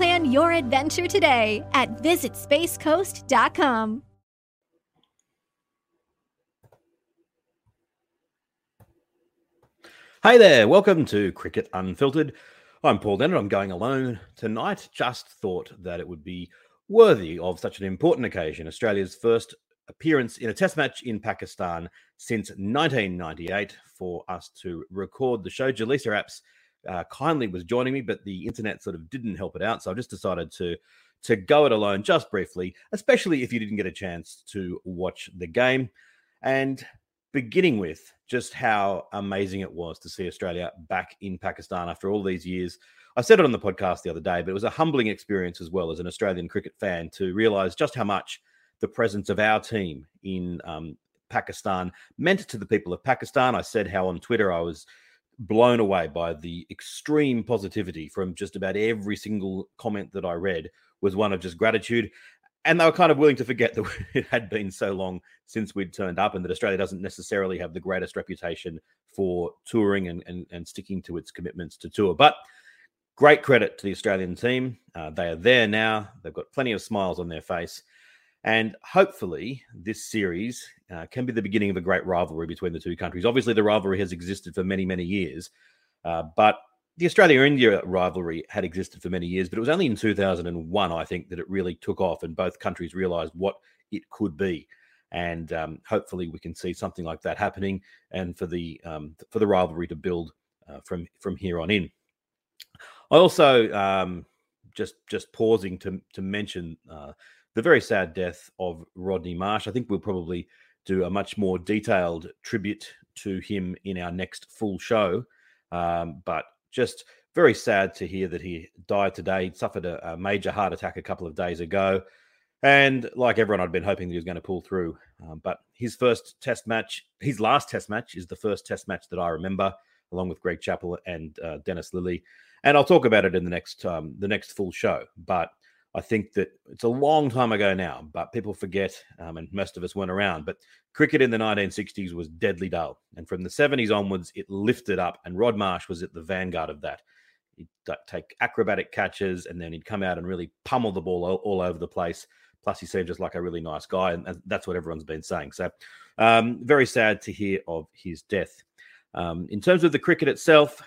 Plan your adventure today at visitspacecoast.com. Hey there, welcome to Cricket Unfiltered. I'm Paul Dennett. I'm going alone tonight. Just thought that it would be worthy of such an important occasion. Australia's first appearance in a test match in Pakistan since 1998 for us to record the show. Jaleesa Apps uh, kindly was joining me, but the internet sort of didn't help it out. So I just decided to to go it alone just briefly, especially if you didn't get a chance to watch the game. And beginning with just how amazing it was to see Australia back in Pakistan after all these years. I said it on the podcast the other day, but it was a humbling experience as well as an Australian cricket fan to realize just how much the presence of our team in um, Pakistan meant to the people of Pakistan. I said how on Twitter I was blown away by the extreme positivity from just about every single comment that I read was one of just gratitude. And they were kind of willing to forget that it had been so long since we'd turned up and that Australia doesn't necessarily have the greatest reputation for touring and, and, and sticking to its commitments to tour. But great credit to the Australian team. Uh, they are there now. They've got plenty of smiles on their face. And hopefully, this series uh, can be the beginning of a great rivalry between the two countries. Obviously, the rivalry has existed for many, many years, uh, but the Australia India rivalry had existed for many years. But it was only in 2001, I think, that it really took off and both countries realized what it could be. And um, hopefully, we can see something like that happening, and for the um, for the rivalry to build uh, from from here on in. I also um, just just pausing to to mention uh, the very sad death of Rodney Marsh. I think we'll probably do a much more detailed tribute to him in our next full show. Um, but just very sad to hear that he died today. He suffered a, a, major heart attack a couple of days ago. And like everyone, I'd been hoping that he was going to pull through. Um, but his first test match, his last test match, is the first test match that I remember, along with Greg Chappell and uh, Dennis Lillee. And I'll talk about it in the next um, the next full show. But I think that it's a long time ago now, but people forget, um, and most of us weren't around. But cricket in the 1960s was deadly dull. And from the 70s onwards, it lifted up, and Rod Marsh was at the vanguard of that. He'd take acrobatic catches, and then he'd come out and really pummel the ball all, all over the place. Plus, he seemed just like a really nice guy, and that's what everyone's been saying. So, um, very sad to hear of his death. Um, in terms of the cricket itself,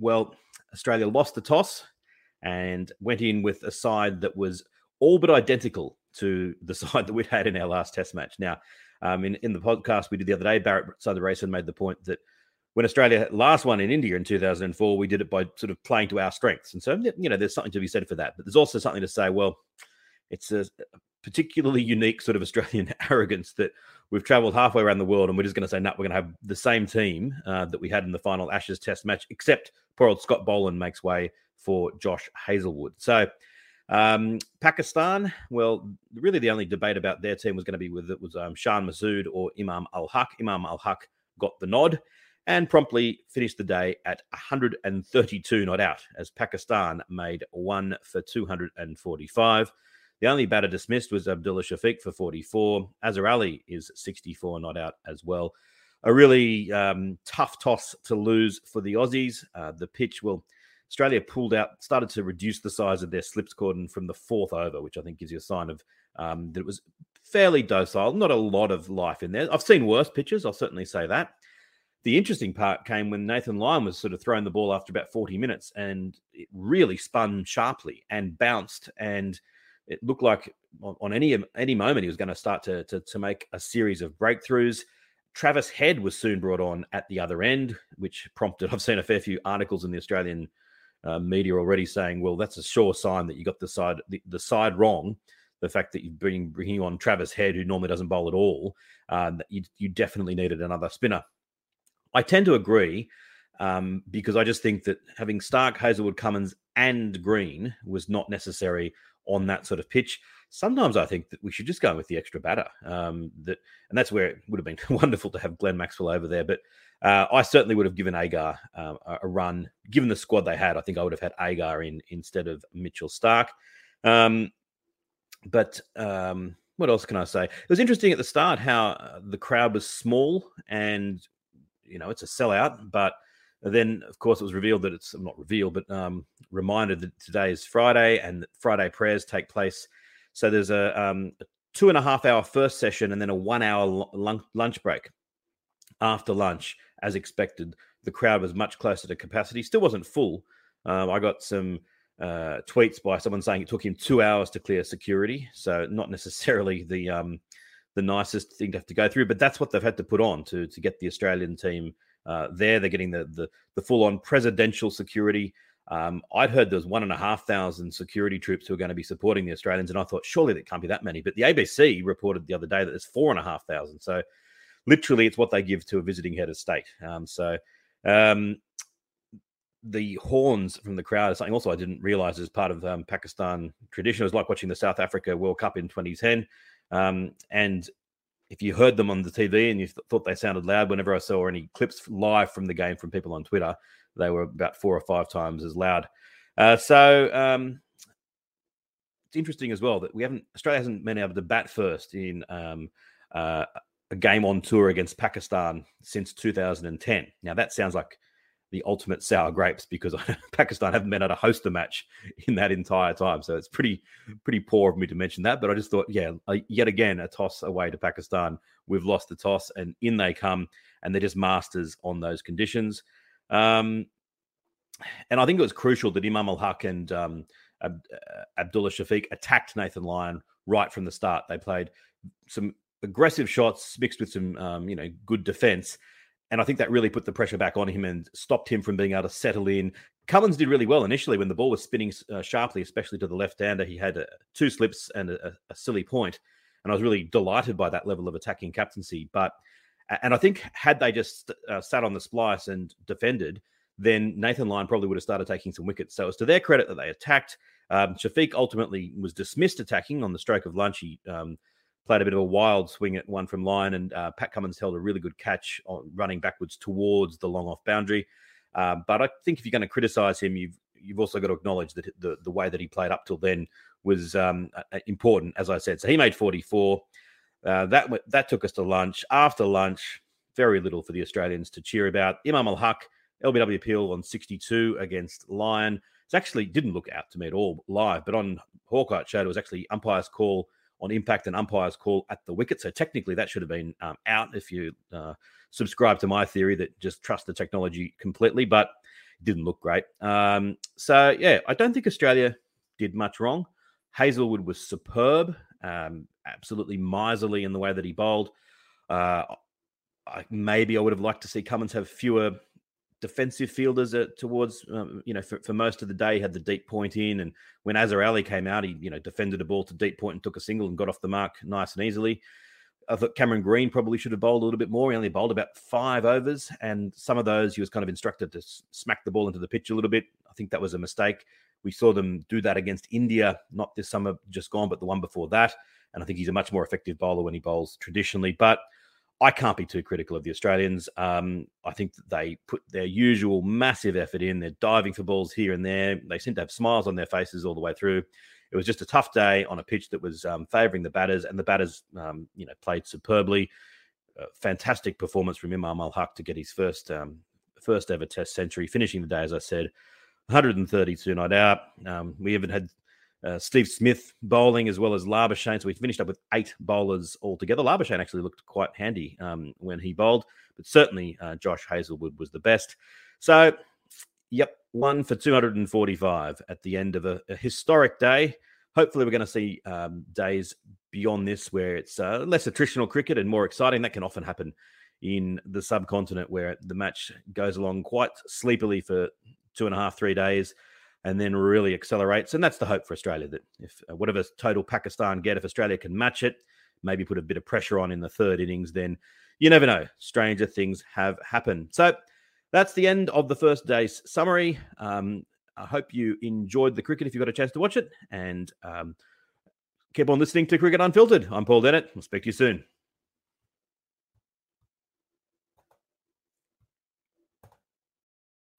well, Australia lost the toss and went in with a side that was all but identical to the side that we'd had in our last test match. Now, um, in, in the podcast we did the other day, Barrett Southern made the point that when Australia last won in India in 2004, we did it by sort of playing to our strengths. And so, you know, there's something to be said for that. But there's also something to say, well, it's a particularly unique sort of Australian arrogance that we've travelled halfway around the world and we're just going to say, no, we're going to have the same team uh, that we had in the final Ashes Test match, except poor old Scott Boland makes way for Josh Hazlewood. So um, Pakistan, well, really the only debate about their team was going to be with it was um, Shan Masood or Imam-ul-Haq. Imam Al Haq got the nod and promptly finished the day at 132 not out as Pakistan made one for 245. The only batter dismissed was Abdullah Shafiq for 44. Azhar Ali is 64 not out as well. A really um, tough toss to lose for the Aussies. Uh, the pitch, well, Australia pulled out, started to reduce the size of their slips cordon from the fourth over, which I think gives you a sign of um, that it was fairly docile. Not a lot of life in there. I've seen worse pitches, I'll certainly say that. The interesting part came when Nathan Lyon was sort of throwing the ball after about 40 minutes and it really spun sharply and bounced. And it looked like on any any moment he was going to start to, to, to make a series of breakthroughs. Travis Head was soon brought on at the other end, which prompted I've seen a fair few articles in the Australian uh, media already saying, well, that's a sure sign that you got the side the, the side wrong. The fact that you're bringing, bringing on Travis Head, who normally doesn't bowl at all, uh, you, you definitely needed another spinner. I tend to agree um, because I just think that having Starc, Hazlewood, Cummins, and Green was not necessary on that sort of pitch. Sometimes I think that we should just go with the extra batter. Um, that and that's where it would have been wonderful to have Glenn Maxwell over there. But uh, I certainly would have given Agar uh, a run. Given the squad they had, I think I would have had Agar in instead of Mitchell Starc. Um, but um, what else can I say? It was interesting at the start how uh, the crowd was small and you know it's a sellout, but then of course it was revealed that it's not revealed, but um, reminded that today is Friday and Friday prayers take place. So there's a, um, a two and a half hour first session and then a one hour lunch break after lunch as expected. The crowd was much closer to capacity. Still wasn't full. Um, I got some uh, tweets by someone saying it took him two hours to clear security. So not necessarily the um, the nicest thing to have to go through, but that's what they've had to put on to to get the Australian team uh, there. They're getting the the, the full on presidential security. Um, I'd heard there was one and a half thousand security troops who are going to be supporting the Australians, and I thought surely that can't be that many. But the ABC reported the other day that there's four and a half thousand. So literally it's what they give to a visiting head of state. Um, so um, the horns from the crowd is something also I didn't realize as part of um, Pakistan tradition. It was like watching the South Africa World Cup in 2010. Um, and if you heard them on the TV and you th- thought they sounded loud, whenever I saw any clips live from the game from people on Twitter, they were about four or five times as loud. Uh, so um, it's interesting as well that we haven't Australia hasn't been able to bat first in um, uh, a game on tour against Pakistan since 2010. Now that sounds like the ultimate sour grapes because Pakistan haven't been able to host a match in that entire time. So it's pretty pretty poor of me to mention that. But I just thought, yeah, yet again a toss away to Pakistan. We've lost the toss, and in they come, and they're just masters on those conditions. Um, and I think it was crucial that Imam-ul-Haq and um, Ab- uh, Abdullah Shafiq attacked Nathan Lyon right from the start. They played some aggressive shots mixed with some um, you know good defense. And I think that really put the pressure back on him and stopped him from being able to settle in. Cummins did really well initially when the ball was spinning uh, sharply, especially to the left-hander. He had uh, two slips and a, a, silly point, and I was really delighted by that level of attacking captaincy. But and I think had they just uh, sat on the splice and defended, then Nathan Lyon probably would have started taking some wickets. So it's to their credit that they attacked. Um, Shafiq ultimately was dismissed attacking on the stroke of lunch. He um, played a bit of a wild swing at one from Lyon, and uh, Pat Cummins held a really good catch on running backwards towards the long off boundary. Um, but I think if you're going to criticise him, you've you've also got to acknowledge that the the way that he played up till then was um, important, as I said. So he made 44. Uh, that that took us to lunch. After lunch, very little for the Australians to cheer about. Imam-ul-Haq, LBW appeal on 62 against Lyon. It actually didn't look out to me at all live, but on Hawkeye showed it was actually umpire's call on impact and umpire's call at the wicket. So technically, that should have been um, out if you uh, subscribe to my theory that just trust the technology completely, but it didn't look great. Um, so, yeah, I don't think Australia did much wrong. Hazlewood was superb, um, absolutely miserly in the way that he bowled. Uh, I, maybe I would have liked to see Cummins have fewer defensive fielders uh, towards, um, you know, for, for, most of the day, had the deep point in. And when Azhar Ali came out, he, you know, defended a ball to deep point and took a single and got off the mark nice and easily. I thought Cameron Green probably should have bowled a little bit more. He only bowled about five overs, and some of those he was kind of instructed to smack the ball into the pitch a little bit. I think that was a mistake. We saw them do that against India, not this summer just gone, but the one before that. And I think he's a much more effective bowler when he bowls traditionally. But I can't be too critical of the Australians. Um, I think they put their usual massive effort in. They're diving for balls here and there. They seem to have smiles on their faces all the way through. It was just a tough day on a pitch that was um, favouring the batters, and the batters, um, you know, played superbly. Fantastic performance from Imam-ul-Haq to get his first um, first ever Test century, finishing the day, as I said, 132 not out. Um, we even had uh, Steve Smith bowling as well as Labuschagne. So we finished up with eight bowlers altogether. Labuschagne actually looked quite handy um, when he bowled, but certainly uh, Josh Hazlewood was the best. So, yep, one for 245 at the end of a, a historic day. Hopefully, we're going to see um, days beyond this where it's uh, less attritional cricket and more exciting. That can often happen in the subcontinent where the match goes along quite sleepily for two and a half, three days and then really accelerates. And that's the hope for Australia that if uh, whatever total Pakistan get, if Australia can match it, maybe put a bit of pressure on in the third innings, then you never know. Stranger things have happened. So that's the end of the first day's summary. Um, I hope you enjoyed the cricket if you got a chance to watch it. And um, keep on listening to Cricket Unfiltered. I'm Paul Dennett. I'll speak to you soon.